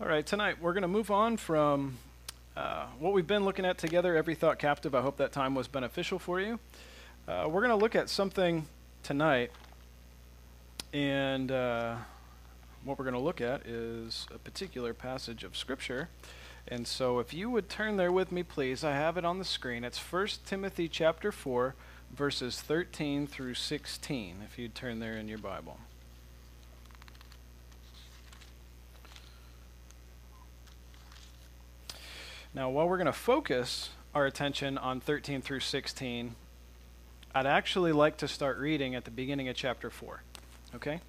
All right, tonight we're going to move on from uh, what we've been looking at together, Every Thought Captive. I hope that time was beneficial for you. Uh, we're going to look at something tonight, and uh, what we're going to look at is a particular passage of Scripture. And so if you would turn there with me, please, I have it on the screen. It's 1 Timothy chapter 4, verses 13 through 16, if you'd turn there in your Bible. Now, while we're going to focus our attention on 13 through 16, I'd actually like to start reading at the beginning of chapter 4. Okay?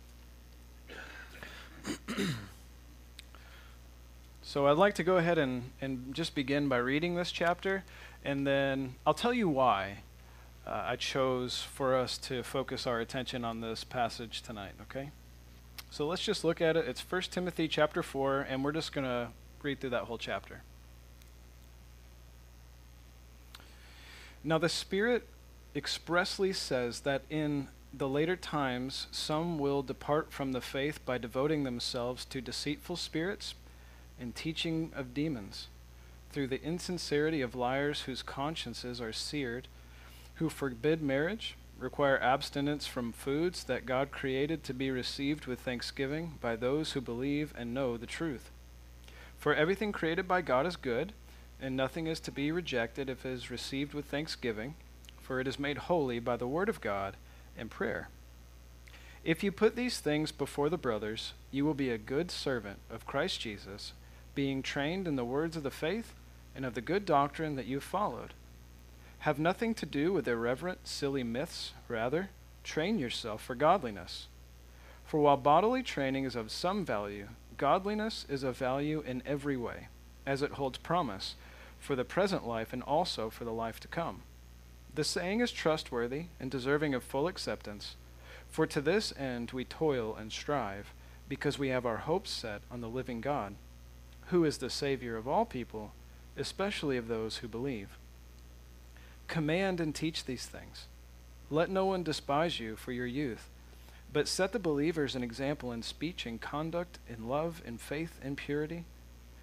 so I'd like to go ahead and, and just begin by reading this chapter, and then I'll tell you why uh, I chose for us to focus our attention on this passage tonight, okay? So let's just look at it. It's 1 Timothy chapter 4, and we're just going to read through that whole chapter. Now, the Spirit expressly says that in the later times some will depart from the faith by devoting themselves to deceitful spirits and teaching of demons, through the insincerity of liars whose consciences are seared, who forbid marriage, require abstinence from foods that God created to be received with thanksgiving by those who believe and know the truth. For everything created by God is good and nothing is to be rejected if it is received with thanksgiving, for it is made holy by the word of God and prayer. If you put these things before the brothers, you will be a good servant of Christ Jesus, being trained in the words of the faith and of the good doctrine that you followed. Have nothing to do with irreverent, silly myths, rather, train yourself for godliness. For while bodily training is of some value, godliness is of value in every way, as it holds promise for the present life and also for the life to come. The saying is trustworthy and deserving of full acceptance, for to this end we toil and strive, because we have our hopes set on the living God, who is the Savior of all people, especially of those who believe. Command and teach these things. Let no one despise you for your youth, but set the believers an example in speech and conduct, in love, in faith, in purity.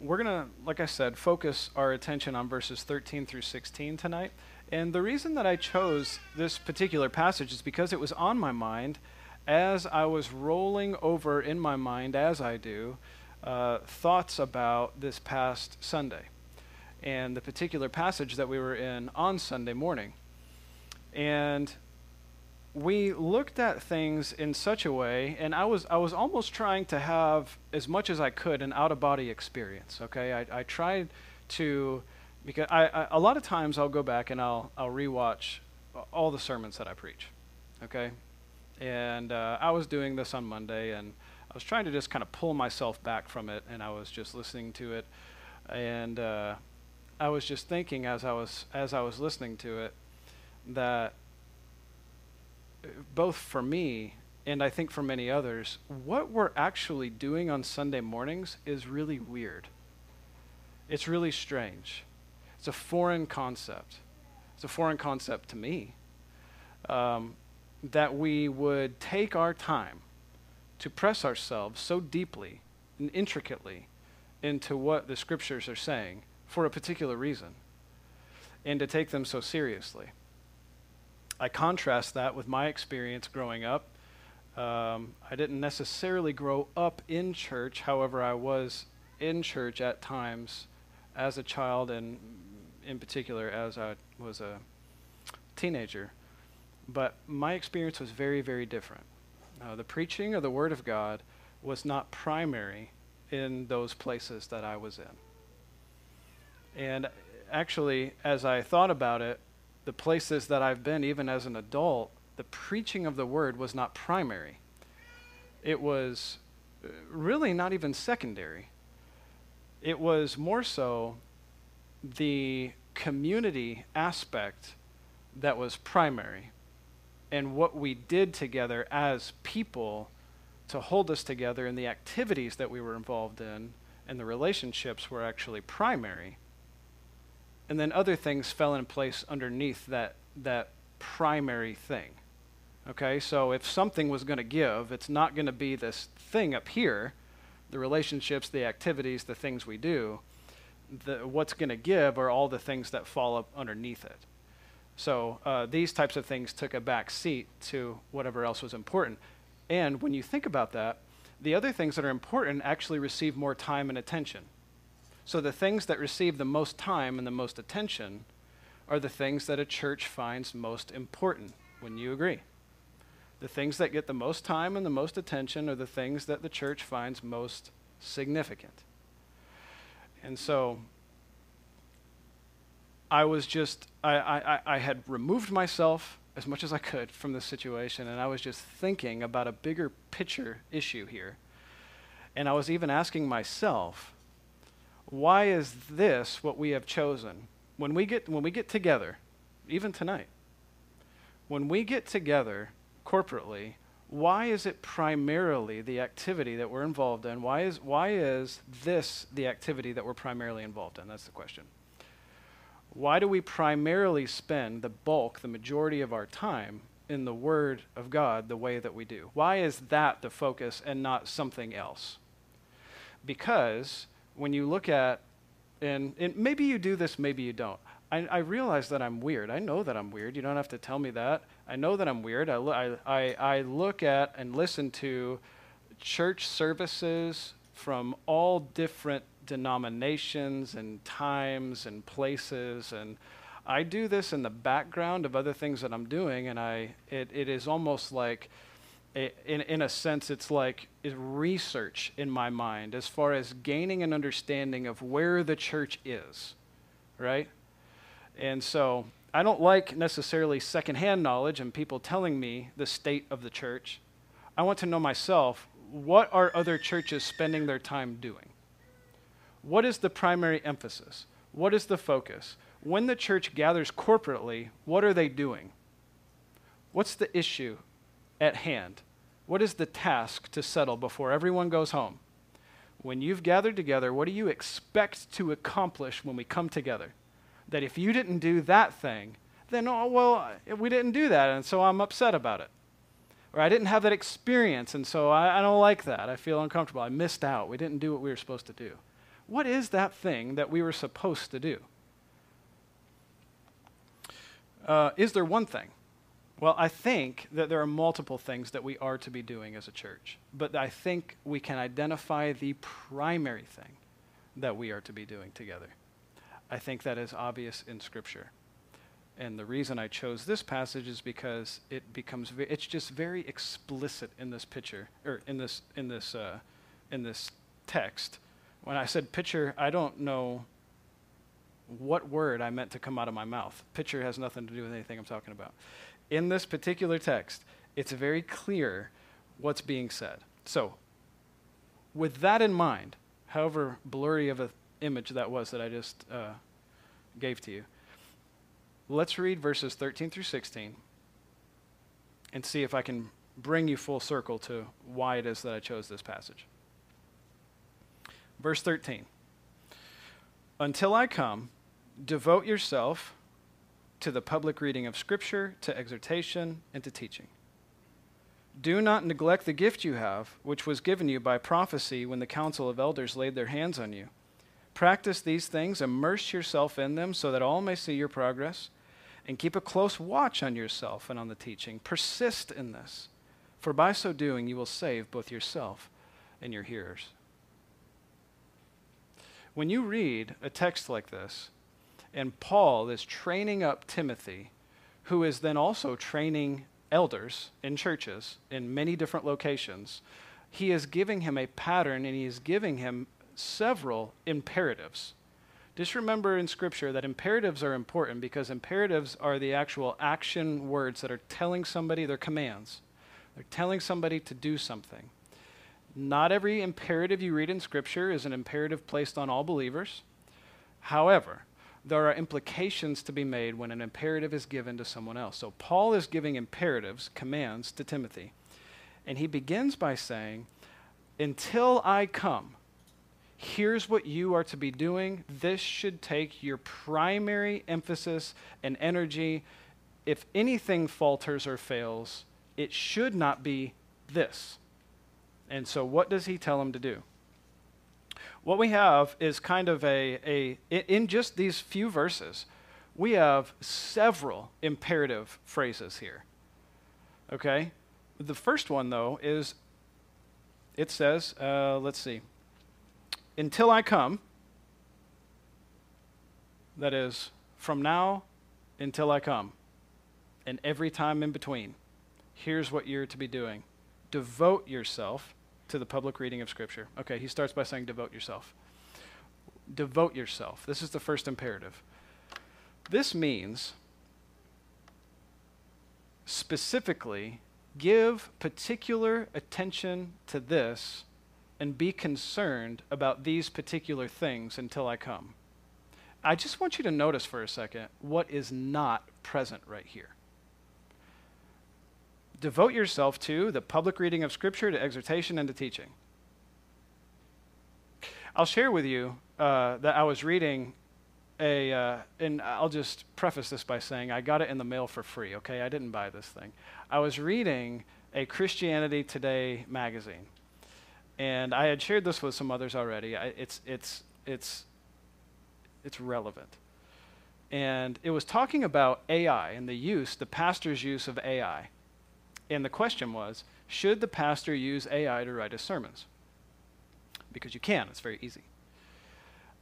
we're going to, like I said, focus our attention on verses 13 through 16 tonight. And the reason that I chose this particular passage is because it was on my mind as I was rolling over in my mind, as I do, uh, thoughts about this past Sunday and the particular passage that we were in on Sunday morning. And we looked at things in such a way, and I was I was almost trying to have as much as I could an out of body experience. Okay, I, I tried to because I, I, a lot of times I'll go back and I'll I'll rewatch all the sermons that I preach. Okay, and uh, I was doing this on Monday, and I was trying to just kind of pull myself back from it, and I was just listening to it, and uh, I was just thinking as I was as I was listening to it that both for me and I think for many others, what we're actually doing on Sunday mornings is really weird. It's really strange. It's a foreign concept. It's a foreign concept to me. Um, that we would take our time to press ourselves so deeply and intricately into what the scriptures are saying for a particular reason and to take them so seriously. I contrast that with my experience growing up. Um, I didn't necessarily grow up in church, however, I was in church at times as a child and in particular as I was a teenager. But my experience was very, very different. Uh, the preaching of the Word of God was not primary in those places that I was in. And actually, as I thought about it, the places that I've been, even as an adult, the preaching of the word was not primary. It was uh, really not even secondary. It was more so the community aspect that was primary and what we did together as people to hold us together and the activities that we were involved in and the relationships were actually primary and then other things fell in place underneath that that primary thing okay? So if something was going to give it's not going to be this thing up here the relationships the activities the things we do the, what's going to give are all the things that fall up underneath it. So uh, these types of things took a back seat to whatever else was important. And when you think about that the other things that are important actually receive more time and attention so the things that receive the most time and the most attention are the things that a church finds most important. Wouldn't you agree? The things that get the most time and the most attention are the things that the church finds most significant. And so I was just, I, I, I had removed myself as much as I could from this situation, and I was just thinking about a bigger picture issue here. And I was even asking myself, why is this what we have chosen? When we get, when we get together, even tonight, when we get together corporately, why is it primarily the activity that we're involved in? Why is, why is this the activity that we're primarily involved in? That's the question. Why do we primarily spend the bulk, the majority of our time in the Word of God the way that we do? Why is that the focus and not something else? Because when you look at, and, and maybe you do this, maybe you don't. I, I, realize that I'm weird. I know that I'm weird. You don't have to tell me that. I know that I'm weird. I, I, I, I look at and listen to church services from all different denominations and times and places and I do this in the background of other things that I'm doing and I it, it is almost like in, in a sense, it's like research in my mind as far as gaining an understanding of where the church is, right? And so I don't like necessarily secondhand knowledge and people telling me the state of the church. I want to know myself what are other churches spending their time doing? What is the primary emphasis? What is the focus? When the church gathers corporately, what are they doing? What's the issue at hand? What is the task to settle before everyone goes home? When you've gathered together, what do you expect to accomplish when we come together? That if you didn't do that thing, then, oh, well, we didn't do that, and so I'm upset about it. Or I didn't have that experience, and so I, I don't like that. I feel uncomfortable. I missed out. We didn't do what we were supposed to do. What is that thing that we were supposed to do? Uh, is there one thing? Well, I think that there are multiple things that we are to be doing as a church, but I think we can identify the primary thing that we are to be doing together. I think that is obvious in Scripture. And the reason I chose this passage is because it becomes ve- it's just very explicit in this picture or in this in this uh, in this text. When I said picture, I don't know what word I meant to come out of my mouth. Picture has nothing to do with anything I'm talking about in this particular text, it's very clear what's being said. So, with that in mind, however blurry of an image that was that I just uh, gave to you, let's read verses 13 through 16 and see if I can bring you full circle to why it is that I chose this passage. Verse 13 Until I come, devote yourself to the public reading of Scripture, to exhortation, and to teaching. Do not neglect the gift you have, which was given you by prophecy when the council of elders laid their hands on you. Practice these things, immerse yourself in them, so that all may see your progress, and keep a close watch on yourself and on the teaching. Persist in this, for by so doing you will save both yourself and your hearers. When you read a text like this, and Paul is training up Timothy, who is then also training elders in churches in many different locations. He is giving him a pattern and he is giving him several imperatives. Just remember in Scripture that imperatives are important because imperatives are the actual action words that are telling somebody their commands. They're telling somebody to do something. Not every imperative you read in Scripture is an imperative placed on all believers. However, there are implications to be made when an imperative is given to someone else. So, Paul is giving imperatives, commands to Timothy. And he begins by saying, Until I come, here's what you are to be doing. This should take your primary emphasis and energy. If anything falters or fails, it should not be this. And so, what does he tell him to do? What we have is kind of a, a in just these few verses, we have several imperative phrases here. Okay? The first one, though, is it says, uh, let's see, until I come, that is, from now until I come, and every time in between, here's what you're to be doing devote yourself to the public reading of Scripture. Okay, he starts by saying, devote yourself. Devote yourself. This is the first imperative. This means specifically give particular attention to this and be concerned about these particular things until I come. I just want you to notice for a second what is not present right here devote yourself to the public reading of Scripture, to exhortation, and to teaching. I'll share with you uh, that I was reading a, uh, and I'll just preface this by saying I got it in the mail for free, okay? I didn't buy this thing. I was reading a Christianity Today magazine, and I had shared this with some others already. I, it's, it's, it's, it's relevant. And it was talking about AI and the use, the pastor's use of AI. And the question was should the pastor use AI to write his sermons? Because you can, it's very easy.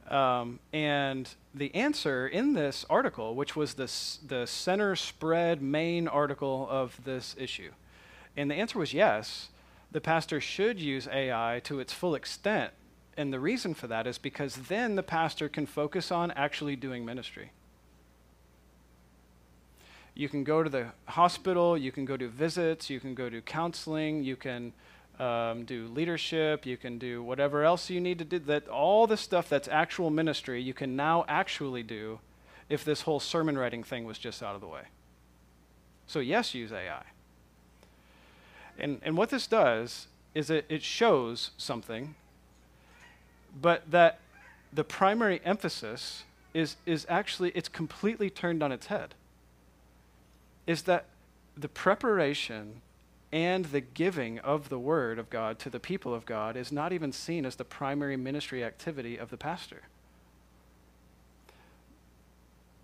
Um, and the answer in this article, which was the, the center spread main article of this issue, and the answer was yes, the pastor should use AI to its full extent. And the reason for that is because then the pastor can focus on actually doing ministry. You can go to the hospital, you can go do visits, you can go do counseling, you can um, do leadership, you can do whatever else you need to do. That all the stuff that's actual ministry, you can now actually do if this whole sermon writing thing was just out of the way. So yes, use AI. And, and what this does is it, it shows something, but that the primary emphasis is, is actually, it's completely turned on its head is that the preparation and the giving of the word of God to the people of God is not even seen as the primary ministry activity of the pastor.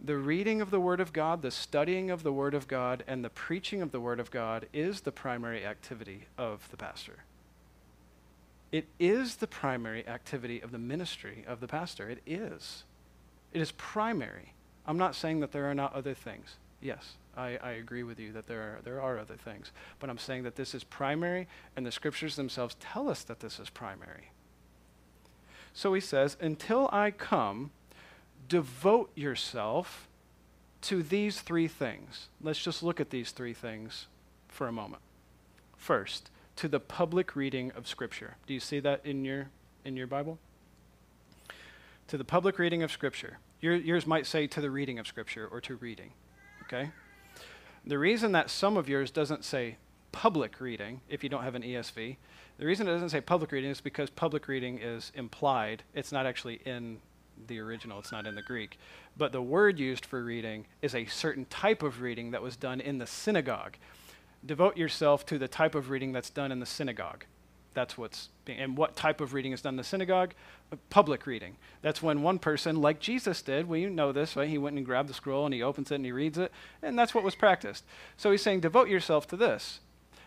The reading of the Word of God, the studying of the Word of God, and the preaching of the Word of God is the primary activity of the pastor. It is the primary activity of the ministry of the pastor. It is. It is primary. I'm not saying that there are not other things. Yes. I, I agree with you that there are, there are other things. But I'm saying that this is primary, and the scriptures themselves tell us that this is primary. So he says, Until I come, devote yourself to these three things. Let's just look at these three things for a moment. First, to the public reading of Scripture. Do you see that in your, in your Bible? To the public reading of Scripture. Your, yours might say to the reading of Scripture or to reading. Okay? The reason that some of yours doesn't say public reading, if you don't have an ESV, the reason it doesn't say public reading is because public reading is implied. It's not actually in the original, it's not in the Greek. But the word used for reading is a certain type of reading that was done in the synagogue. Devote yourself to the type of reading that's done in the synagogue. That's what's being, and what type of reading is done in the synagogue? Uh, public reading. That's when one person, like Jesus did, we know this, right? He went and grabbed the scroll and he opens it and he reads it, and that's what was practiced. So he's saying, devote yourself to this.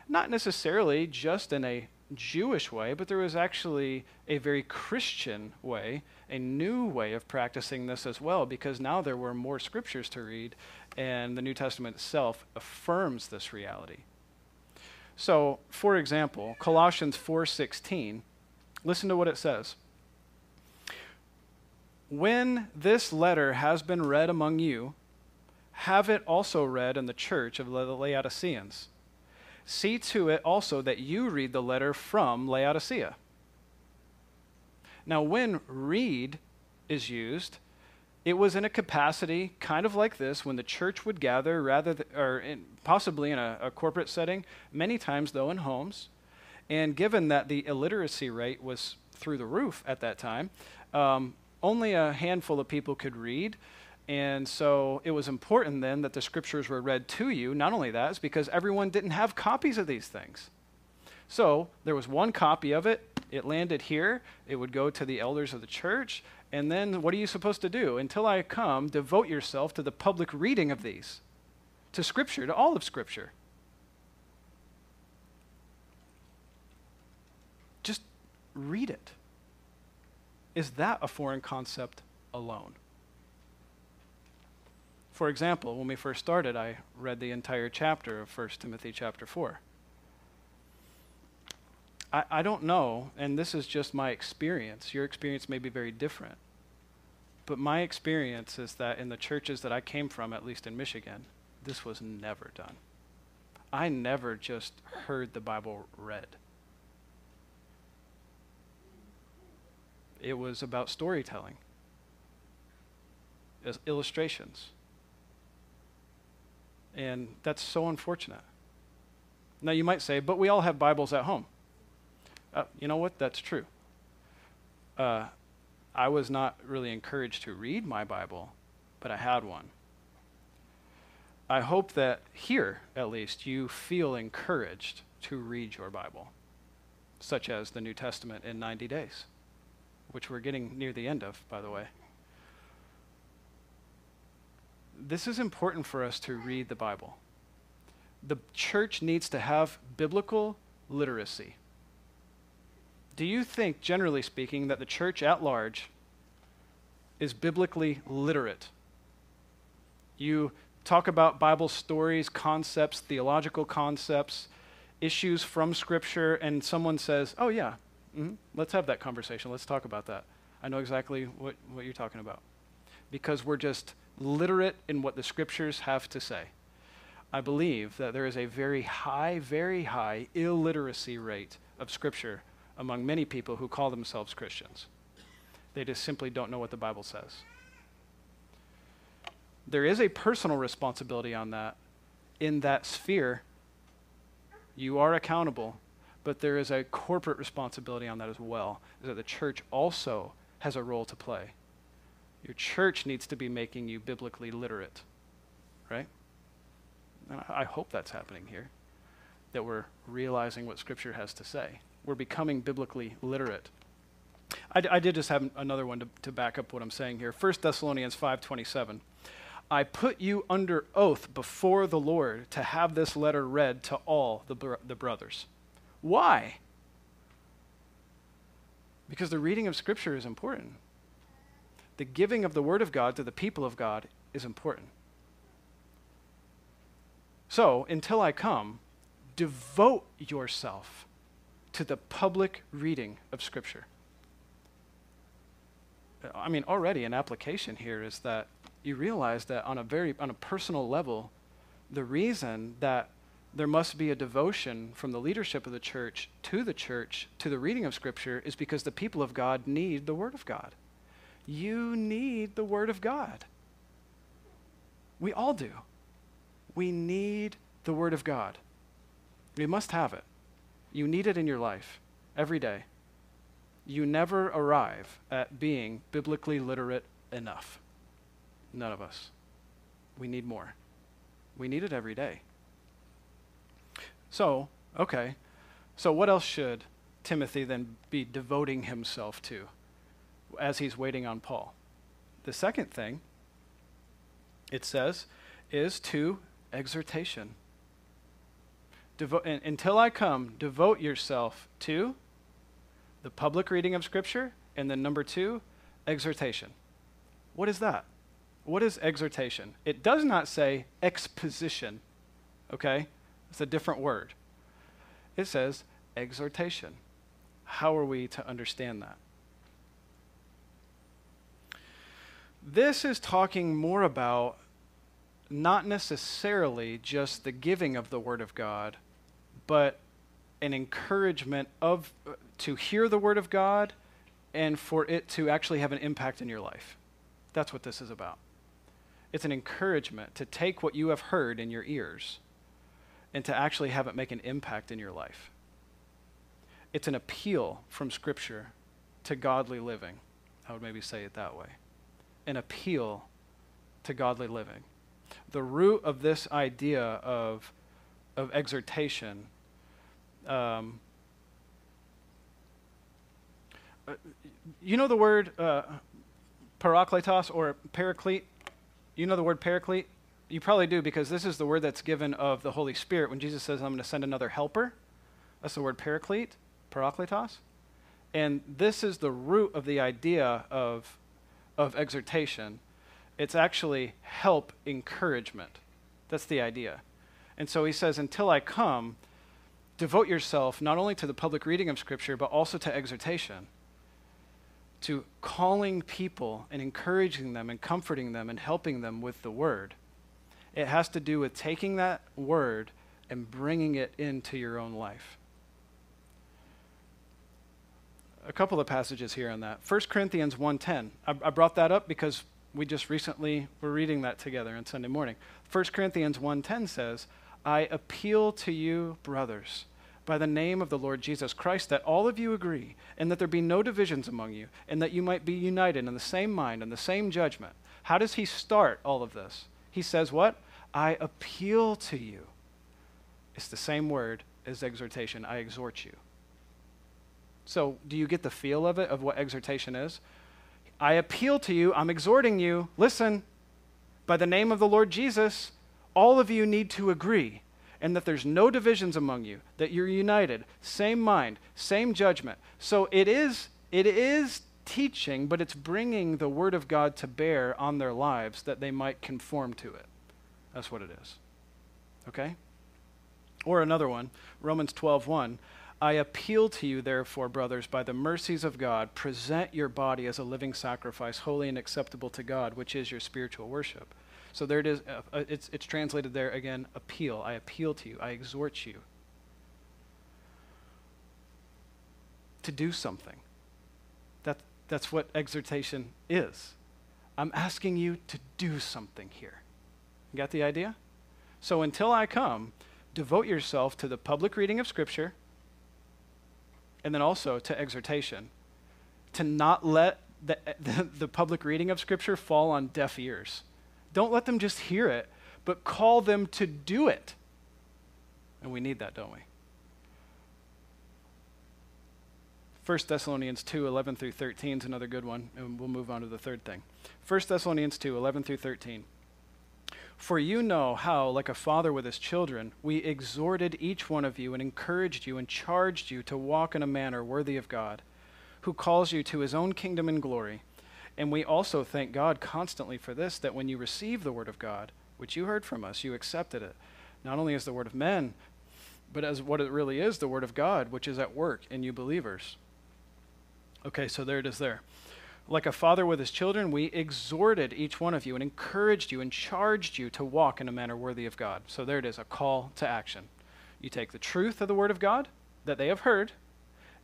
Not necessarily just in a Jewish way, but there was actually a very Christian way, a new way of practicing this as well, because now there were more scriptures to read, and the New Testament itself affirms this reality. So, for example, Colossians 4:16, listen to what it says. When this letter has been read among you, have it also read in the church of the Laodiceans. See to it also that you read the letter from Laodicea. Now, when read is used, it was in a capacity kind of like this when the church would gather, rather, th- or in, possibly in a, a corporate setting, many times though in homes. And given that the illiteracy rate was through the roof at that time, um, only a handful of people could read. And so it was important then that the scriptures were read to you. Not only that, because everyone didn't have copies of these things. So there was one copy of it. It landed here. It would go to the elders of the church. And then what are you supposed to do? Until I come, devote yourself to the public reading of these, to Scripture, to all of Scripture. Just read it. Is that a foreign concept alone? For example, when we first started, I read the entire chapter of 1 Timothy chapter 4. I, I don't know, and this is just my experience. Your experience may be very different. But my experience is that in the churches that I came from, at least in Michigan, this was never done. I never just heard the Bible read. It was about storytelling, illustrations. And that's so unfortunate. Now, you might say, but we all have Bibles at home. Uh, you know what? That's true. Uh, I was not really encouraged to read my Bible, but I had one. I hope that here, at least, you feel encouraged to read your Bible, such as the New Testament in 90 days, which we're getting near the end of, by the way this is important for us to read the Bible. The church needs to have biblical literacy. Do you think, generally speaking, that the church at large is biblically literate? You talk about Bible stories, concepts, theological concepts, issues from Scripture, and someone says, Oh, yeah, mm-hmm. let's have that conversation. Let's talk about that. I know exactly what, what you're talking about. Because we're just literate in what the scriptures have to say. I believe that there is a very high, very high illiteracy rate of scripture among many people who call themselves Christians. They just simply don't know what the Bible says. There is a personal responsibility on that. In that sphere, you are accountable, but there is a corporate responsibility on that as well, is that the church also has a role to play. Your church needs to be making you biblically literate, right? And I hope that's happening here, that we're realizing what Scripture has to say. We're becoming biblically literate. I, did just have another one to, to back up what I'm saying here. 1 Thessalonians 5.27. I put you under oath before the Lord to have this letter read to all the, br- the brothers. Why? Because the reading of Scripture is important the giving of the Word of God to the people of God is important. So, until I come, devote yourself to the public reading of Scripture. I mean, already an application here is that you realize that on a very on a personal level, the reason that there must be a devotion from the leadership of the church to the church to the reading of Scripture is because the people of God need the Word of God. You need the Word of God. We all do. We need the Word of God. We must have it. You need it in your life every day. You never arrive at being biblically literate enough. None of us. We need more. We need it every day. So, okay. So, what else should Timothy then be devoting himself to? as he's waiting on Paul. The second thing it says is to exhortation. Devo- until I come, devote yourself to the public reading of Scripture, and then number two, exhortation. What is that? What is exhortation? It does not say exposition, okay? It's a different word. It says exhortation. How are we to understand that? This is talking more about not necessarily just the giving of the Word of God, but an encouragement of to hear the word of God and for it to actually have an impact in your life. That's what this is about. It's an encouragement to take what you have heard in your ears and to actually have it make an impact in your life. It's an appeal from Scripture to godly living. I would maybe say it that way. An appeal to godly living. The root of this idea of, of exhortation um, uh, you know the word uh, parakletos or paraclete? You know the word paraclete? You probably do because this is the word that's given of the Holy Spirit when Jesus says, I'm going to send another helper. That's the word paraclete, parakletos. And this is the root of the idea of, of exhortation. It's actually help, encouragement. That's the idea. And so he says, Until I come, devote yourself not only to the public reading of Scripture, but also to exhortation, to calling people and encouraging them and comforting them and helping them with the Word. It has to do with taking that Word and bringing it into your own life. A couple of passages here on that. 1 Corinthians 1.10. I, I brought that up because we just recently were reading that together on Sunday morning. 1 Corinthians 1.10 says, I appeal to you, brothers, by the name of the Lord Jesus Christ, that all of you agree, and that there be no divisions among you, and that you might be united in the same mind and the same judgment. How does he start all of this? He says, What? I appeal to you. It's the same word as exhortation. I exhort you. So, do you get the feel of it, of what exhortation is? I appeal to you, I'm exhorting you, listen, by the name of the Lord Jesus, all of you need to agree and that there's no divisions among you, that you're united, same mind, same judgment. So it is it is teaching, but it's bringing the word of God to bear on their lives that they might conform to it. That's what it is. Okay? Or another one, Romans 12:1, I appeal to you therefore, brothers, by the mercies of God, present your body as a living sacrifice, holy and acceptable to God, which is your spiritual worship. So there it is. Uh, uh, it's, it's translated there again appeal. I appeal to you. I exhort you to do something. That, that's what exhortation is. I'm asking you to do something here. You got the idea? So until I come, devote yourself to the public reading of Scripture and then also to exhortation. To not let the, the, the public reading of Scripture fall on deaf ears. Don't let them just hear it, but call them to do it. And we need that, don't we? 1 Thessalonians 2 11 through 13 is another good one, and we'll move on to the third thing. 1 Thessalonians 2 11 through 13. For you know how, like a father with his children, we exhorted each one of you and encouraged you and charged you to walk in a manner worthy of God, who calls you to his own kingdom and glory and we also thank God constantly for this that when you receive the word of God, which you heard from us, you accepted it, not only as the word of men, but as what it really is, the word of God, which is at work in you believers. Okay, so there it is there. Like a father with his children, we exhorted each one of you and encouraged you and charged you to walk in a manner worthy of God. So there it is, a call to action. You take the truth of the word of God that they have heard,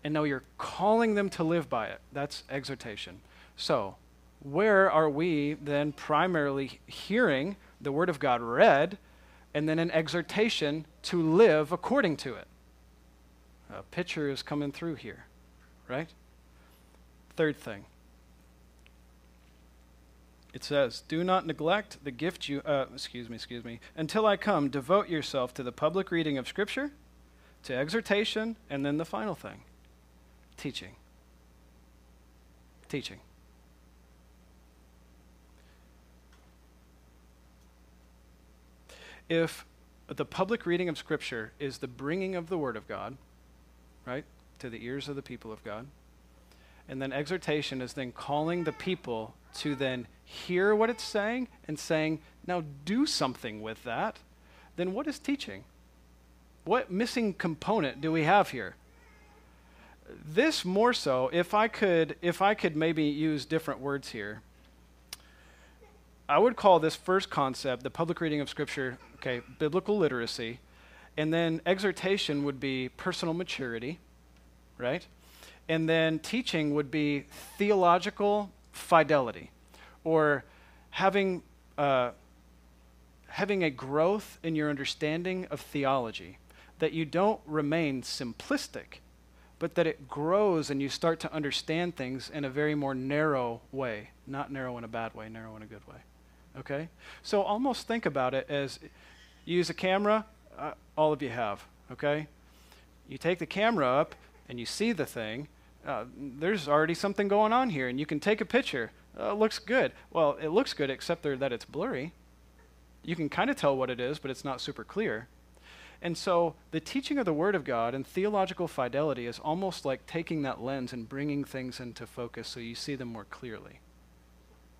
and now you're calling them to live by it. That's exhortation. So, where are we then primarily hearing the Word of God read and then an exhortation to live according to it? A picture is coming through here, right? Third thing. It says, "Do not neglect the gift you uh, excuse me, excuse me, until I come, devote yourself to the public reading of scripture, to exhortation, and then the final thing, teaching." Teaching. If the public reading of Scripture is the bringing of the Word of God, right, to the ears of the people of God, and then exhortation is then calling the people to then hear what it's saying and saying, now do something with that, then what is teaching? What missing component do we have here? This more so, if I could, if I could maybe use different words here, I would call this first concept, the public reading of Scripture, okay, biblical literacy, And then exhortation would be personal maturity, right? And then teaching would be theological fidelity or having, uh, having a growth in your understanding of theology, that you don't remain simplistic, but that it grows and you start to understand things in a very more narrow way, not narrow in a bad way, narrow in a good way. Okay? So almost think about it as use a camera, uh, all of you have, okay? You take the camera up and you see the thing, uh, there's already something going on here, and you can take a picture. Uh, it looks good. Well, it looks good except that it's blurry. You can kind of tell what it is, but it's not super clear. And so the teaching of the Word of God and theological fidelity is almost like taking that lens and bringing things into focus so you see them more clearly.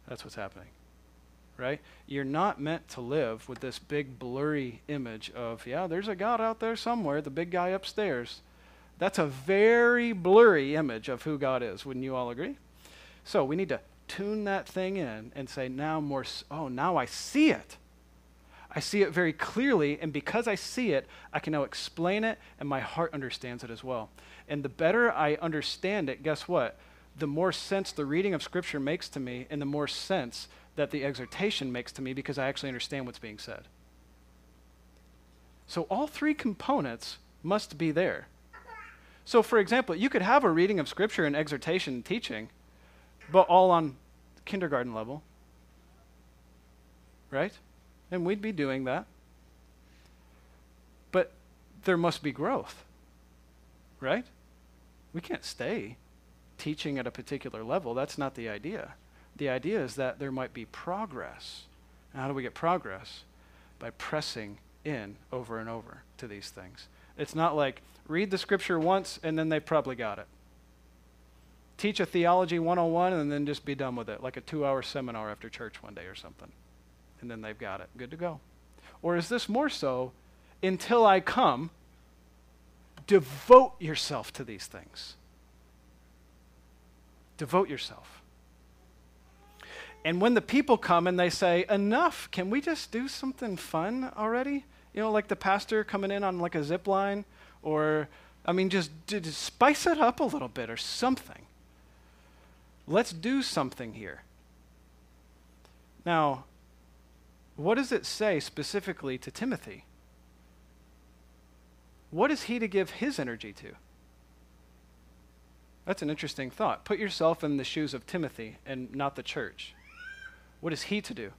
That's what's happening right? You're not meant to live with this big blurry image of, yeah, there's a God out there somewhere, the big guy upstairs. That's a very blurry image of who God is. Wouldn't you all agree? So we need to tune that thing in and say, now more, oh, now I see it. I see it very clearly, and because I see it, I can now explain it, and my heart understands it as well. And the better I understand it, guess what? The more sense the reading of Scripture makes to me, and the more sense that the exhortation makes to me because I actually understand what's being said. So all three components must be there. So, for example, you could have a reading of Scripture and exhortation and teaching, but all on kindergarten level. Right? And we'd be doing that. But there must be growth. Right? We can't stay teaching at a particular level. That's not the idea. The idea is that there might be progress. And how do we get progress? By pressing in over and over to these things. It's not like read the scripture once and then they probably got it. Teach a theology 101 and then just be done with it, like a two hour seminar after church one day or something. And then they've got it. Good to go. Or is this more so, until I come, devote yourself to these things? Devote yourself. And when the people come and they say, enough, can we just do something fun already? You know, like the pastor coming in on like a zip line, or, I mean, just, just spice it up a little bit or something. Let's do something here. Now, what does it say specifically to Timothy? What is he to give his energy to? That's an interesting thought. Put yourself in the shoes of Timothy and not the church. What is he to do?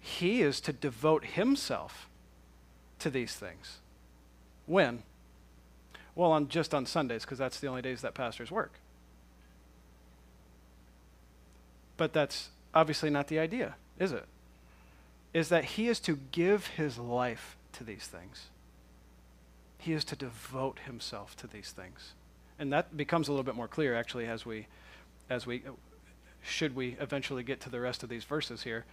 He is to devote himself to these things. When? Well, on just on Sundays, because that's the only days that pastors work. But that's obviously not the idea, is it? Is that he is to give his life to these things. He is to devote himself to these things. And that becomes a little bit more clear actually as we as we should we eventually get to the rest of these verses here.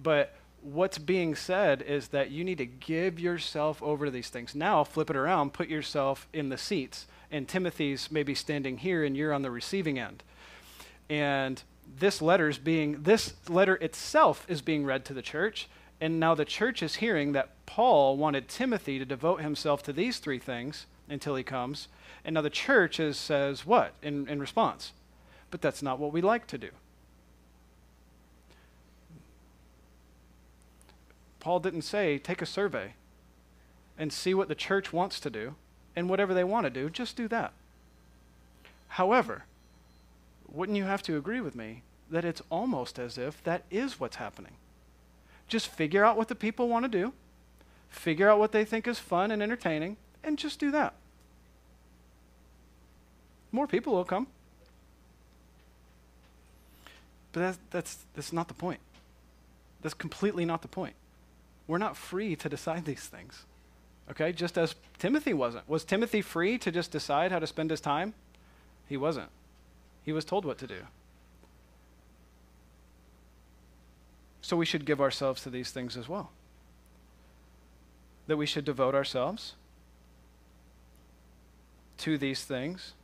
But what's being said is that you need to give yourself over to these things. Now, flip it around, put yourself in the seats. And Timothy's maybe standing here and you're on the receiving end. And this letter's being this letter itself is being read to the church. And now the church is hearing that Paul wanted Timothy to devote himself to these three things until he comes. And now the church is, says what in, in response? But that's not what we like to do. Paul didn't say, take a survey and see what the church wants to do, and whatever they want to do, just do that. However, wouldn't you have to agree with me that it's almost as if that is what's happening? Just figure out what the people want to do, figure out what they think is fun and entertaining, and just do that. More people will come. But that's, that's, that's not the point. That's completely not the point. We're not free to decide these things. Okay? Just as Timothy wasn't. Was Timothy free to just decide how to spend his time? He wasn't. He was told what to do. So we should give ourselves to these things as well. That we should devote ourselves to these things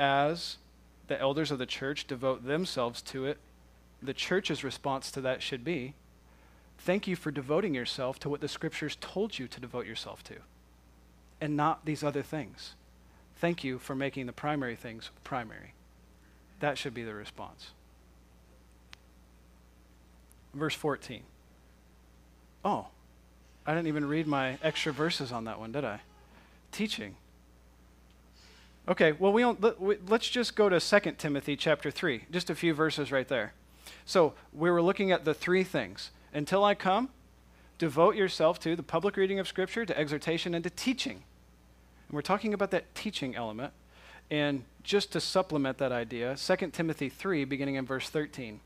as the elders of the church devote themselves to it. The church's response to that should be Thank you for devoting yourself to what the scriptures told you to devote yourself to and not these other things. Thank you for making the primary things primary. That should be the response. Verse 14. Oh, I didn't even read my extra verses on that one, did I? Teaching. Okay, well, we don't, let, us just go to 2 Timothy chapter 3, just a few verses right there. So we were looking at the three things. Until I come, devote yourself to the public reading of Scripture, to exhortation, and to teaching. And we're talking about that teaching element. And just to supplement that idea, 2 Timothy 3, beginning in verse 13.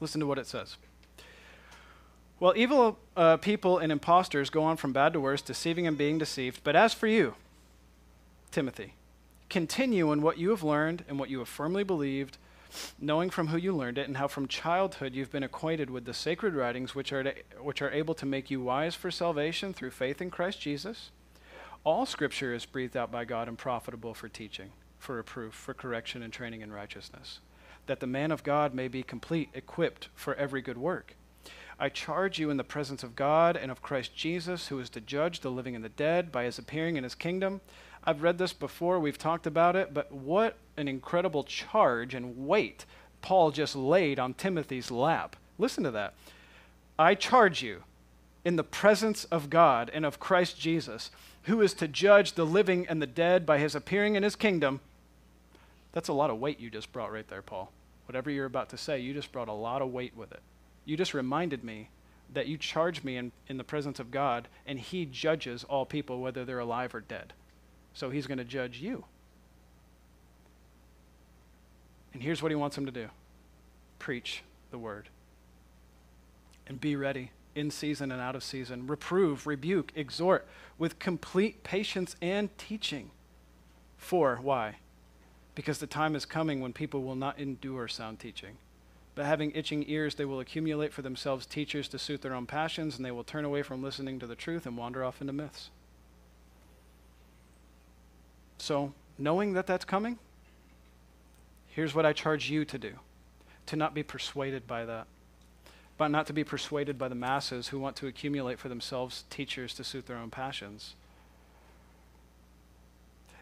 Listen to what it says. Well, evil uh, people and impostors go on from bad to worse, deceiving and being deceived. But as for you, Timothy, continue in what you have learned and what you have firmly believed, knowing from who you learned it, and how from childhood you've been acquainted with the sacred writings which are, to, which are able to make you wise for salvation through faith in Christ Jesus. All scripture is breathed out by God and profitable for teaching, for reproof, for correction, and training in righteousness, that the man of God may be complete, equipped for every good work. I charge you in the presence of God and of Christ Jesus, who is to judge the living and the dead by his appearing in his kingdom. I've read this before, we've talked about it, but what an incredible charge and weight Paul just laid on Timothy's lap. Listen to that. I charge you in the presence of God and of Christ Jesus, who is to judge the living and the dead by his appearing in his kingdom. That's a lot of weight you just brought right there, Paul. Whatever you're about to say, you just brought a lot of weight with it. You just reminded me that you charge me in, in the presence of God, and He judges all people, whether they're alive or dead. So He's going to judge you. And here's what He wants them to do preach the word. And be ready in season and out of season. Reprove, rebuke, exhort with complete patience and teaching. For why? Because the time is coming when people will not endure sound teaching but having itching ears, they will accumulate for themselves teachers to suit their own passions, and they will turn away from listening to the truth and wander off into myths. So, knowing that that's coming, here's what I charge you to do to not be persuaded by that, but not to be persuaded by the masses who want to accumulate for themselves teachers to suit their own passions.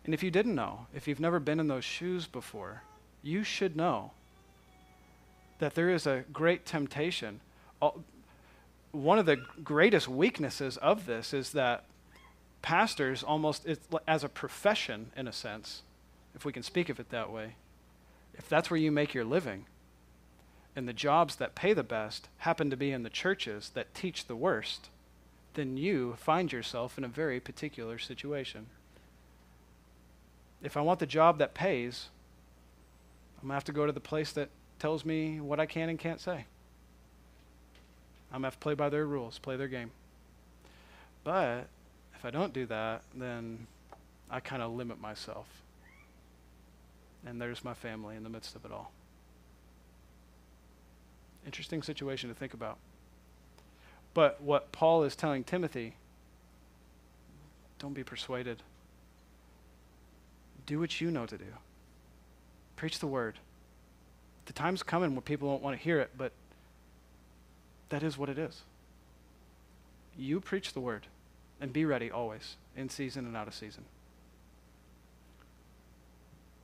And if you didn't know, if you've never been in those shoes before, you should know that there is a great temptation. One of the greatest weaknesses of this is that pastors almost, as a profession in a sense, if we can speak of it that way, if that's where you make your living, and the jobs that pay the best happen to be in the churches that teach the worst, then you find yourself in a very particular situation. If I want the job that pays, I'm going to have to go to the place that tells me what I can and can't say. I'm going to have to play by their rules, play their game. But if I don't do that, then I kind of limit myself. And there's my family in the midst of it all. Interesting situation to think about. But what Paul is telling Timothy don't be persuaded. Do what you know to do. Preach the word the time's coming where people won't want to hear it, but that is what it is. You preach the word and be ready always, in season and out of season.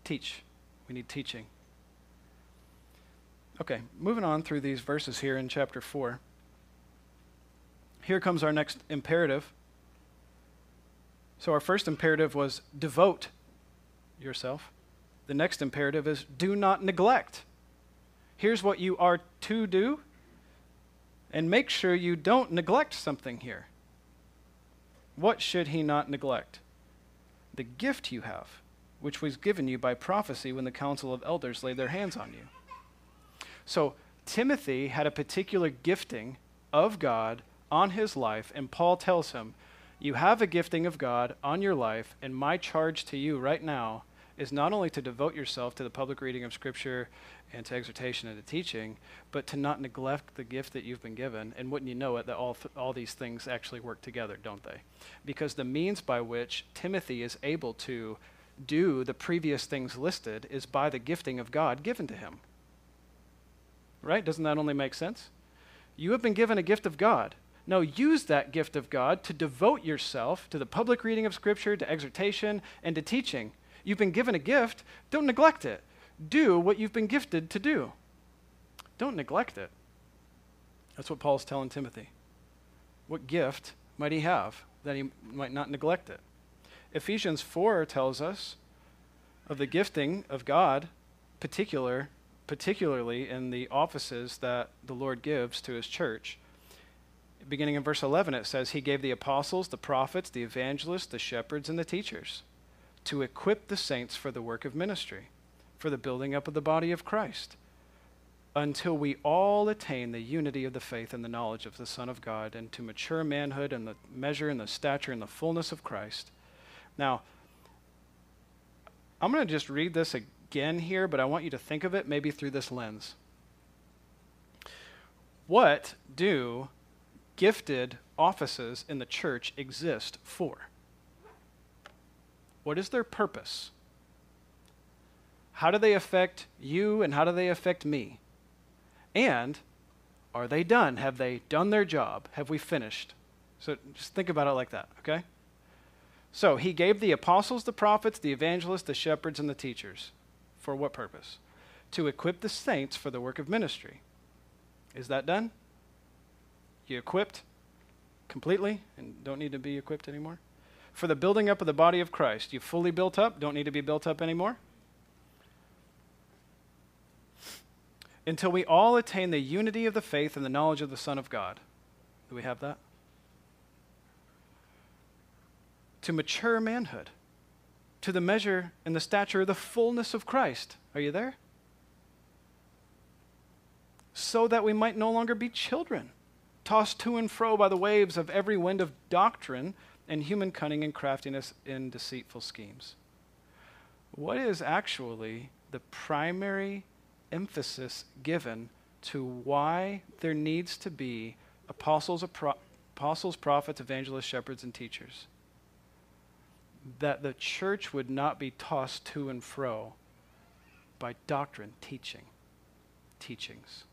Teach. We need teaching. Okay, moving on through these verses here in chapter 4. Here comes our next imperative. So, our first imperative was devote yourself. The next imperative is do not neglect here's what you are to do, and make sure you don't neglect something here. What should he not neglect? The gift you have, which was given you by prophecy when the council of elders laid their hands on you. So, Timothy had a particular gifting of God on his life, and Paul tells him, You have a gifting of God on your life, and my charge to you right now is not only to devote yourself to the public reading of Scripture and to exhortation and to teaching, but to not neglect the gift that you've been given. And wouldn't you know it, that all, th- all these things actually work together, don't they? Because the means by which Timothy is able to do the previous things listed is by the gifting of God given to him. right? Doesn't that only make sense? You have been given a gift of God. Now use that gift of God to devote yourself to the public reading of Scripture, to exhortation, and to teaching. You've been given a gift. Don't neglect it. Do what you've been gifted to do. Don't neglect it. That's what Paul's telling Timothy. What gift might he have that he might not neglect it? Ephesians 4 tells us of the gifting of God, particular, particularly in the offices that the Lord gives to his church. Beginning in verse 11, it says, He gave the apostles, the prophets, the evangelists, the shepherds, and the teachers to equip the saints for the work of ministry, for the building up of the body of Christ, until we all attain the unity of the faith and the knowledge of the Son of God, and to mature manhood and the measure and the stature and the fullness of Christ. Now, I'm going to just read this again here, but I want you to think of it maybe through this lens. What do gifted offices in the church exist for? What is their purpose? How do they affect you and how do they affect me? And are they done? Have they done their job? Have we finished? So just think about it like that, okay? So he gave the apostles, the prophets, the evangelists, the shepherds, and the teachers. For what purpose? To equip the saints for the work of ministry. Is that done? You equipped completely and don't need to be equipped anymore? For the building up of the body of Christ. You fully built up, don't need to be built up anymore? Until we all attain the unity of the faith and the knowledge of the Son of God. Do we have that? To mature manhood, to the measure and the stature of the fullness of Christ. Are you there? So that we might no longer be children, tossed to and fro by the waves of every wind of doctrine and human cunning and craftiness in deceitful schemes. What is actually the primary emphasis given to why there needs to be apostles, apostles prophets, evangelists, shepherds, and teachers? That the church would not be tossed to and fro by doctrine, teaching, teachings.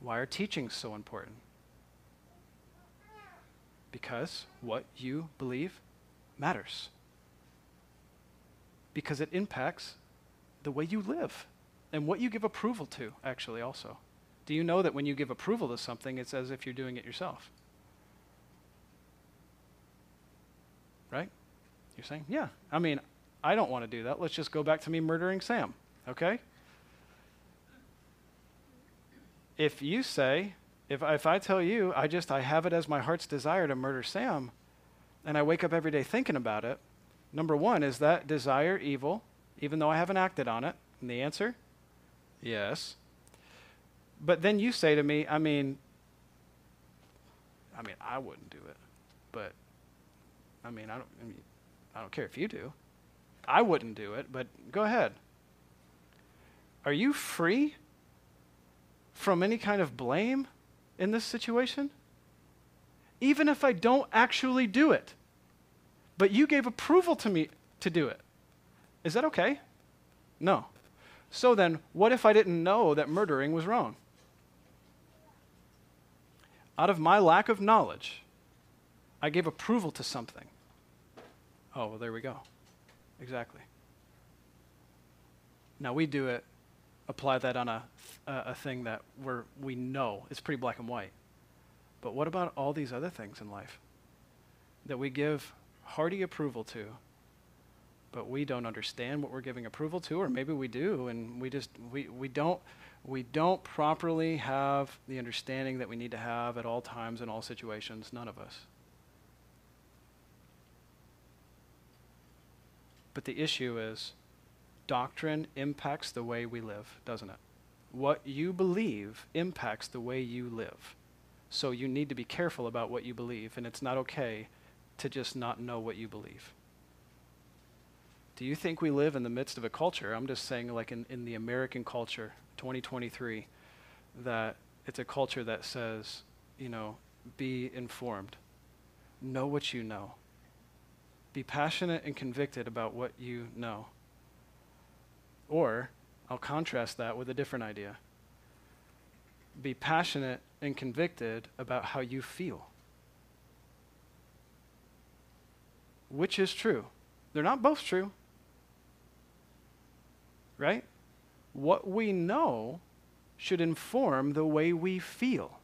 Why are teachings so important? Because what you believe matters. Because it impacts the way you live and what you give approval to, actually, also. Do you know that when you give approval to something, it's as if you're doing it yourself? Right? You're saying, yeah. I mean, I don't want to do that. Let's just go back to me murdering Sam, okay? If you say, if, if I tell you, I just, I have it as my heart's desire to murder Sam, and I wake up every day thinking about it, number one, is that desire evil, even though I haven't acted on it? And the answer? Yes. But then you say to me, I mean, I mean, I wouldn't do it, but I mean, I don't. I mean, I don't care if you do. I wouldn't do it, but go ahead. Are you free from any kind of blame in this situation? Even if I don't actually do it, but you gave approval to me to do it. Is that okay? No. So then, what if I didn't know that murdering was wrong? Out of my lack of knowledge, I gave approval to something. Oh, well, there we go. Exactly. Now we do it, apply that on a, a thing that we're, we know. It's pretty black and white. But what about all these other things in life that we give hearty approval to, but we don't understand what we're giving approval to, or maybe we do, and we just we, we don't we don't properly have the understanding that we need to have at all times in all situations. None of us. But the issue is doctrine impacts the way we live, doesn't it? What you believe impacts the way you live. So you need to be careful about what you believe, and it's not okay to just not know what you believe. Do you think we live in the midst of a culture? I'm just saying, like in, in the American culture, 2023, that it's a culture that says, you know, be informed, know what you know, be passionate and convicted about what you know. Or, I'll contrast that with a different idea. be passionate and convicted about how you feel. Which is true? They're not both true. Right? What we know should inform the way we feel,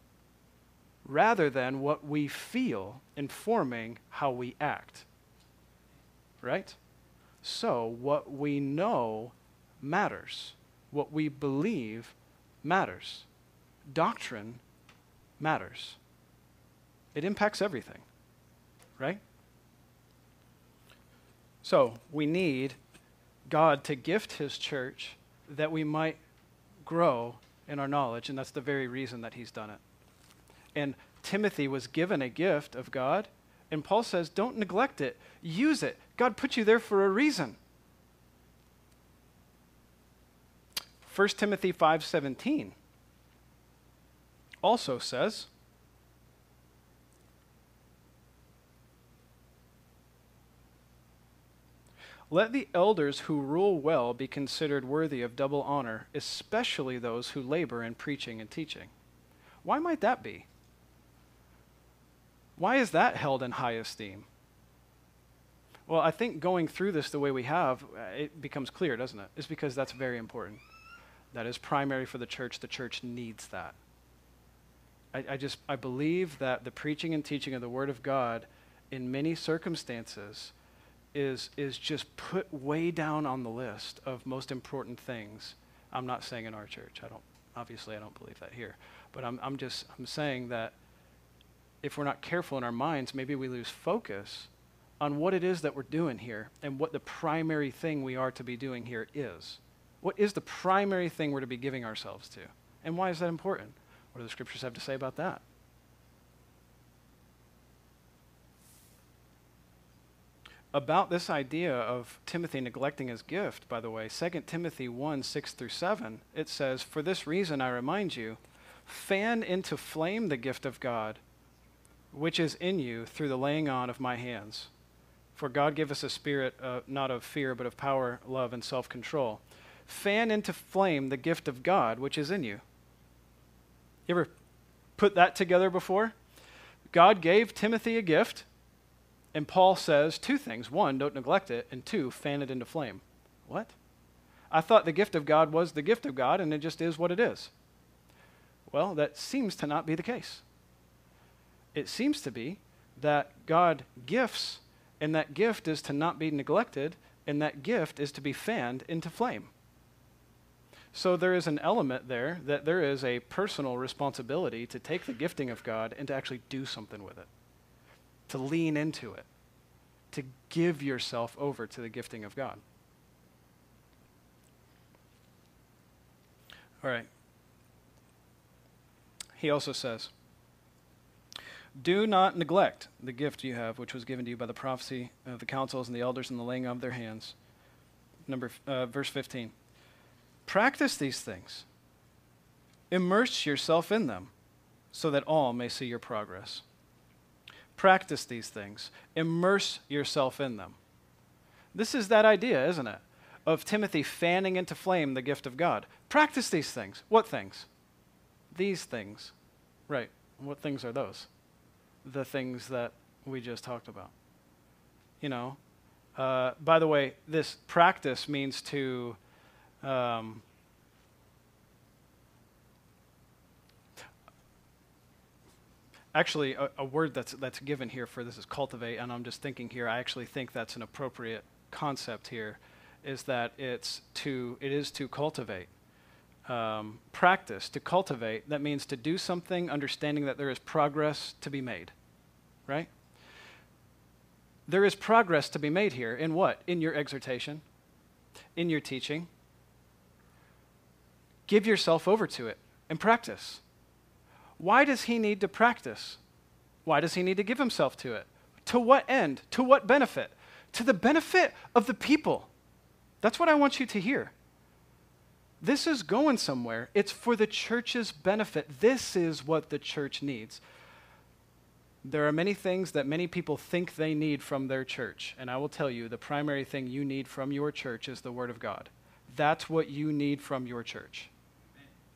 rather than what we feel informing how we act. Right? So, what we know matters. What we believe matters. Doctrine matters. It impacts everything, right? So, we need God to gift His church that we might grow in our knowledge, and that's the very reason that He's done it. And Timothy was given a gift of God, and Paul says, don't neglect it, use it. God put you there for a reason. 1 Timothy 5:17 also says Let the elders who rule well be considered worthy of double honor, especially those who labor in preaching and teaching. Why might that be? Why is that held in high esteem? Well, I think going through this the way we have, uh, it becomes clear, doesn't it? It's because that's very important. That is primary for the church. The church needs that. I, I just I believe that the preaching and teaching of the Word of God in many circumstances is is just put way down on the list of most important things. I'm not saying in our church. I don't obviously I don't believe that here. But I'm I'm just I'm saying that if we're not careful in our minds, maybe we lose focus on what it is that we're doing here and what the primary thing we are to be doing here is. What is the primary thing we're to be giving ourselves to? And why is that important? What do the scriptures have to say about that? About this idea of Timothy neglecting his gift, by the way, 2 Timothy 1 6 through 7, it says, For this reason I remind you, fan into flame the gift of God, which is in you through the laying on of my hands. For God gave us a spirit uh, not of fear, but of power, love, and self control. Fan into flame the gift of God which is in you. You ever put that together before? God gave Timothy a gift, and Paul says two things. One, don't neglect it, and two, fan it into flame. What? I thought the gift of God was the gift of God, and it just is what it is. Well, that seems to not be the case. It seems to be that God gifts and that gift is to not be neglected, and that gift is to be fanned into flame. So there is an element there that there is a personal responsibility to take the gifting of God and to actually do something with it, to lean into it, to give yourself over to the gifting of God. All right. He also says, do not neglect the gift you have, which was given to you by the prophecy of the councils and the elders and the laying of their hands. Number uh, verse 15. Practice these things. Immerse yourself in them, so that all may see your progress. Practice these things. Immerse yourself in them. This is that idea, isn't it? Of Timothy fanning into flame the gift of God. Practice these things. What things? These things. Right. What things are those? The things that we just talked about. You know, uh, by the way, this practice means to um, actually a, a, word that's that's given here for this is cultivate, and I'm just thinking here. I actually think that's an appropriate concept here, is that it's to it is to cultivate. Um, practice to cultivate that means to do something understanding that there is progress to be made right? There is progress to be made here. In what? In your exhortation, in your teaching. Give yourself over to it and practice. Why does he need to practice? Why does he need to give himself to it? To what end? To what benefit? To the benefit of the people. That's what I want you to hear. This is going somewhere. It's for the church's benefit. This is what the church needs. There are many things that many people think they need from their church. And I will tell you, the primary thing you need from your church is the Word of God. That's what you need from your church,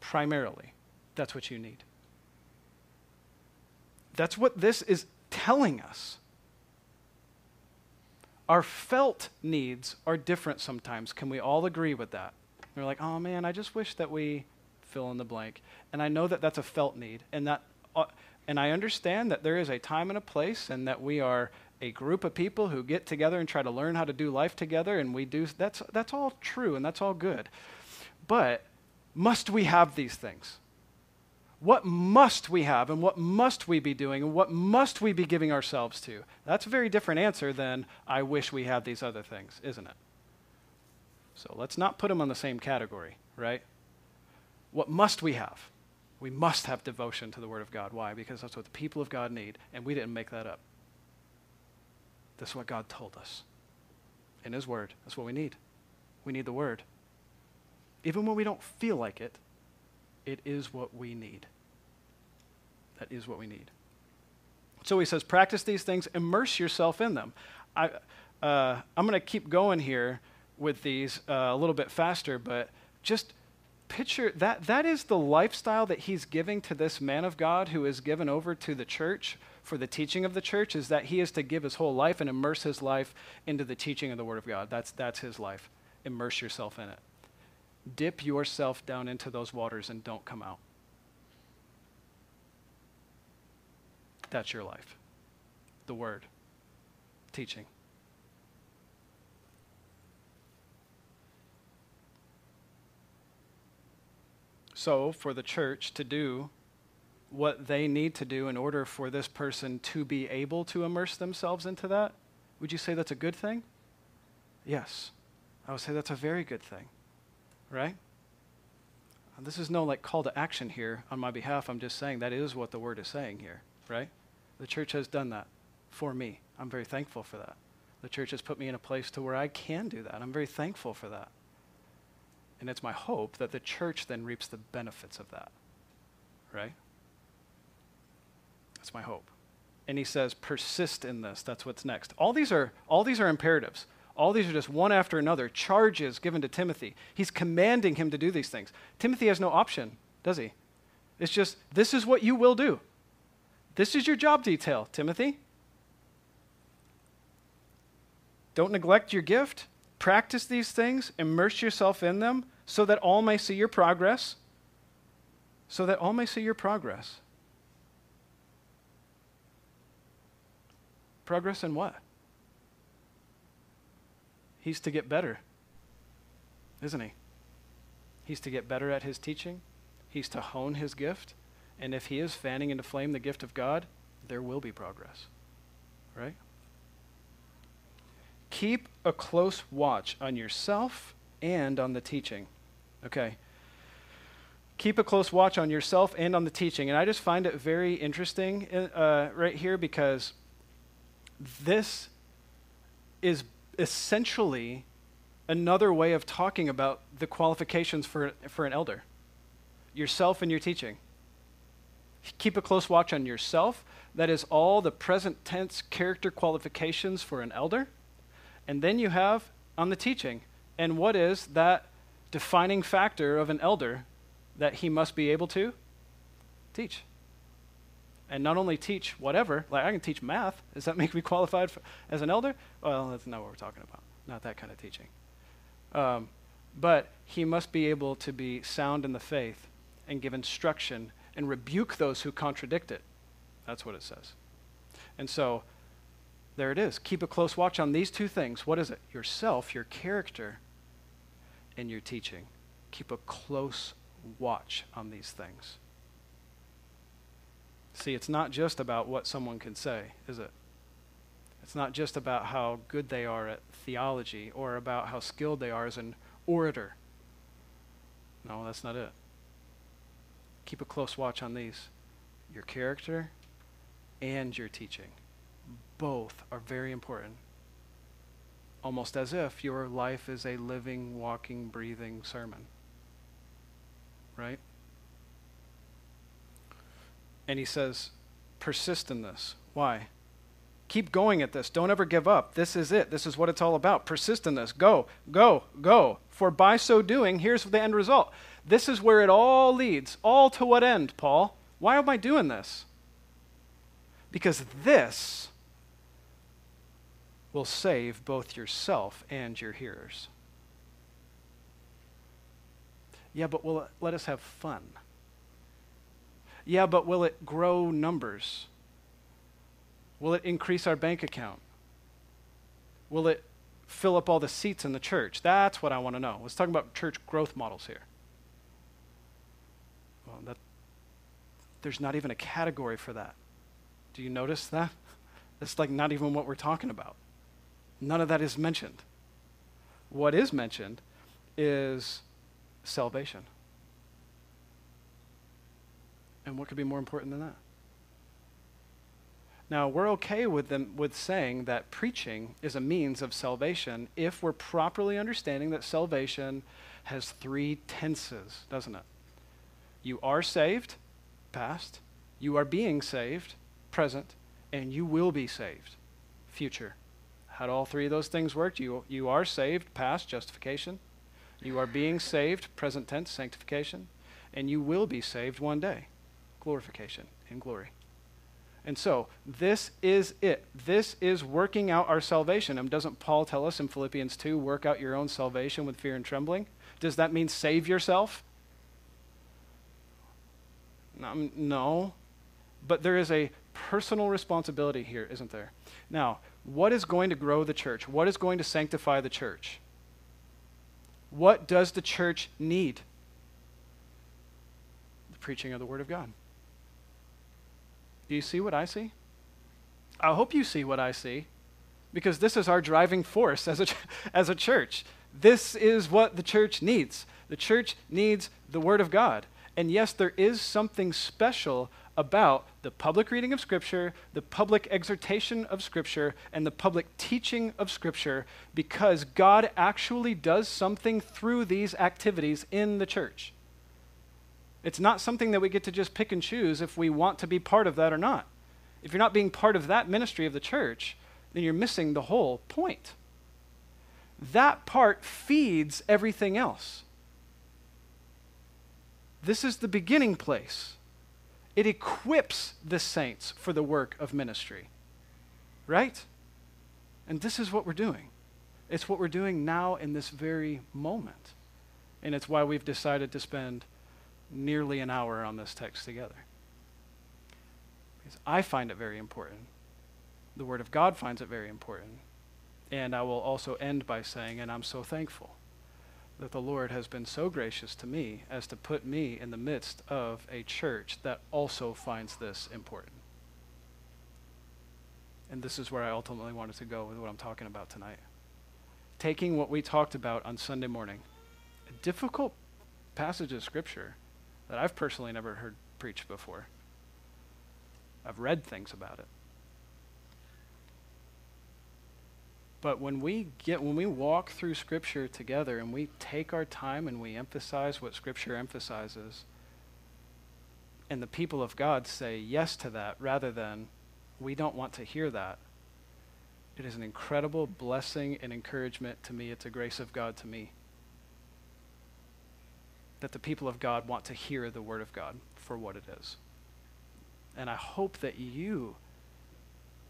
primarily. That's what you need. That's what this is telling us. Our felt needs are different sometimes. Can we all agree with that? We're like, oh man, I just wish that we fill in the blank. And I know that that's a felt need. And, that, uh, and I understand that there is a time and a place and that we are a group of people who get together and try to learn how to do life together. And we do, that's, that's all true and that's all good. But must we have these things? What must we have and what must we be doing and what must we be giving ourselves to? That's a very different answer than I wish we had these other things, isn't it? So let's not put them on the same category, right? What must we have? We must have devotion to the Word of God. Why? Because that's what the people of God need, and we didn't make that up. That's what God told us in His Word. That's what we need. We need the Word. Even when we don't feel like it, it is what we need. That is what we need. So he says, practice these things, immerse yourself in them. I, uh, I'm going to keep going here with these uh, a little bit faster, but just picture that that is the lifestyle that he's giving to this man of God who is given over to the church for the teaching of the church is that he is to give his whole life and immerse his life into the teaching of the word of God. That's that's his life. Immerse yourself in it dip yourself down into those waters and don't come out. That's your life. The Word, teaching. So, for the church to do what they need to do in order for this person to be able to immerse themselves into that, would you say that's a good thing? Yes. I would say that's a very good thing right? Uh, this is no like call to action here on my behalf. I'm just saying that is what the word is saying here, right? The church has done that for me. I'm very thankful for that. The church has put me in a place to where I can do that. I'm very thankful for that. And it's my hope that the church then reaps the benefits of that. Right? That's my hope. And he says, persist in this. That's what's next. All these are all these are imperatives. All these are just one after another charges given to Timothy. He's commanding him to do these things. Timothy has no option, does he? It's just, this is what you will do. This is your job detail, Timothy. Don't neglect your gift. Practice these things, immerse yourself in them, so that all may see your progress. So that all may see your progress. Progress in what? He's to get better, isn't he? He's to get better at his teaching. He's to hone his gift. And if he is fanning into flame the gift of God, there will be progress. Right? Keep a close watch on yourself and on the teaching. Okay. Keep a close watch on yourself and on the teaching. And I just find it very interesting uh, right here because this is essentially another way of talking about the qualifications for, for an elder yourself and your teaching. Keep a close watch on yourself. That is all the present tense character qualifications for an elder. And then you have on the teaching. And what is that defining factor of an elder that he must be able to teach? and not only teach whatever, like I can teach math. Does that make me qualified for, as an elder? Well, that's not what we're talking about. Not that kind of teaching. Um, but he must be able to be sound in the faith and give instruction and rebuke those who contradict it. That's what it says. And so there it is. Keep a close watch on these two things. What is it? Yourself, your character, and your teaching. Keep a close watch on these things. See, it's not just about what someone can say, is it? It's not just about how good they are at theology or about how skilled they are as an orator. No, that's not it. Keep a close watch on these your character and your teaching. Both are very important. Almost as if your life is a living, walking, breathing sermon. Right? And he says, persist in this. Why? Keep going at this. Don't ever give up. This is it. This is what it's all about. Persist in this. Go, go, go. For by so doing, here's the end result This is where it all leads. All to what end, Paul? Why am I doing this? Because this will save both yourself and your hearers. Yeah, but will it let us have fun? Yeah, but will it grow numbers? Will it increase our bank account? Will it fill up all the seats in the church? That's what I want to know. Let's talk about church growth models here. Well, that, there's not even a category for that. Do you notice that? That's like not even what we're talking about. None of that is mentioned. What is mentioned is salvation. And what could be more important than that? Now, we're okay with them with saying that preaching is a means of salvation if we're properly understanding that salvation has three tenses, doesn't it? You are saved, past, you are being saved, present, and you will be saved, future. How do all three of those things work? You, you are saved, past, justification. You are being saved, present tense, sanctification. And you will be saved one day, glorification in glory. And so, this is it. This is working out our salvation. And doesn't Paul tell us in Philippians 2 work out your own salvation with fear and trembling? Does that mean save yourself? No. But there is a personal responsibility here, isn't there? Now, what is going to grow the church? What is going to sanctify the church? What does the church need? The preaching of the Word of God. Do you see what I see? I hope you see what I see because this is our driving force as a, as a church. This is what the church needs. The church needs the Word of God. And yes, there is something special about the public reading of Scripture, the public exhortation of Scripture, and the public teaching of Scripture because God actually does something through these activities in the church. It's not something that we get to just pick and choose if we want to be part of that or not. If you're not being part of that ministry of the church, then you're missing the whole point. That part feeds everything else. This is the beginning place it equips the saints for the work of ministry. Right? And this is what we're doing. It's what we're doing now in this very moment. And it's why we've decided to spend nearly an hour on this text together. Because I find it very important. The Word of God finds it very important. And I will also end by saying, and I'm so thankful that the Lord has been so gracious to me as to put me in the midst of a church that also finds this important. And this is where I ultimately wanted to go with what I'm talking about tonight. Taking what we talked about on Sunday morning, a difficult passage of Scripture that I've personally never heard preached before. I've read things about it. But when we get when we walk through scripture together and we take our time and we emphasize what scripture emphasizes and the people of God say yes to that rather than we don't want to hear that. It is an incredible blessing and encouragement to me. It's a grace of God to me. That the people of God want to hear the word of God for what it is. And I hope that you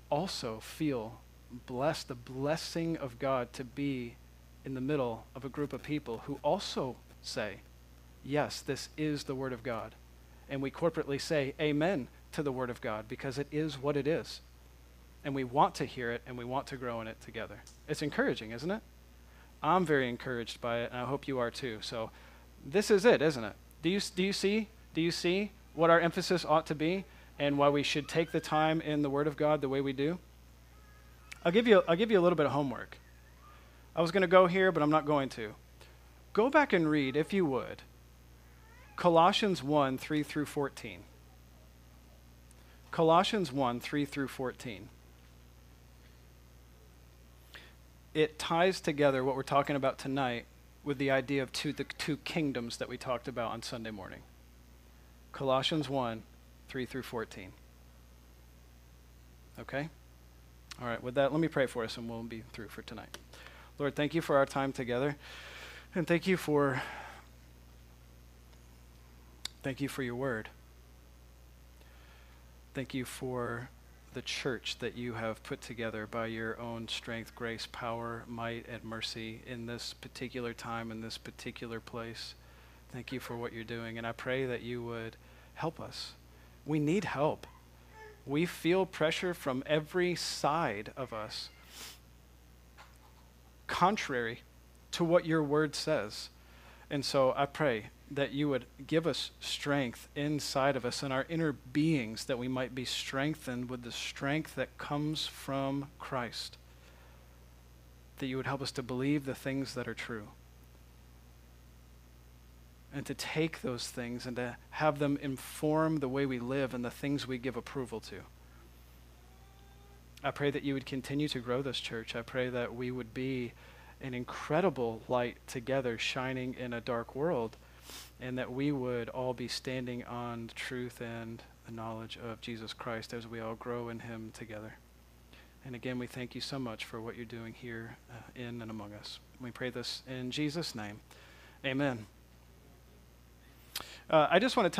also feel blessed, the blessing of God to be in the middle of a group of people who also say, Yes, this is the Word of God. And we corporately say, Amen to the Word of God because it is what it is. And we want to hear it and we want to grow in it together. It's encouraging, isn't it? I'm very encouraged by it, and I hope you are too. So, this is it, isn't it? Do you, do you see? Do you see what our emphasis ought to be and why we should take the time in the Word of God the way we do? I'll give you, I'll give you a little bit of homework. I was going to go here, but I'm not going to. Go back and read, if you would, Colossians 1 3 through 14. Colossians 1 3 through 14. It ties together what we're talking about tonight with the idea of two, the two kingdoms that we talked about on Sunday morning. Colossians 1 3 through 14. Okay? All right, with that, let me pray for us and we'll be through for tonight. Lord, thank you for our time together. And thank you for Thank you for your word. Thank you for the church that you have put together by your own strength, grace, power, might, and mercy in this particular time, in this particular place. Thank you for what you're doing. And I pray that you would help us. We need help. We feel pressure from every side of us, contrary to what your word says. And so I pray that you would give us strength inside of us in our inner beings, that we might be strengthened with the strength that comes from Christ. That you would help us to believe the things that are true. And to take those things and to have them inform the way we live and the things we give approval to. I pray that you would continue to grow this church. I pray that we would be an incredible light together shining in a dark world and that we would all be standing on the truth and the knowledge of Jesus Christ as we all grow in Him together. And again, we thank you so much for what you're doing here uh, in and among us. We pray this in Jesus' name. Amen. Uh, I just want to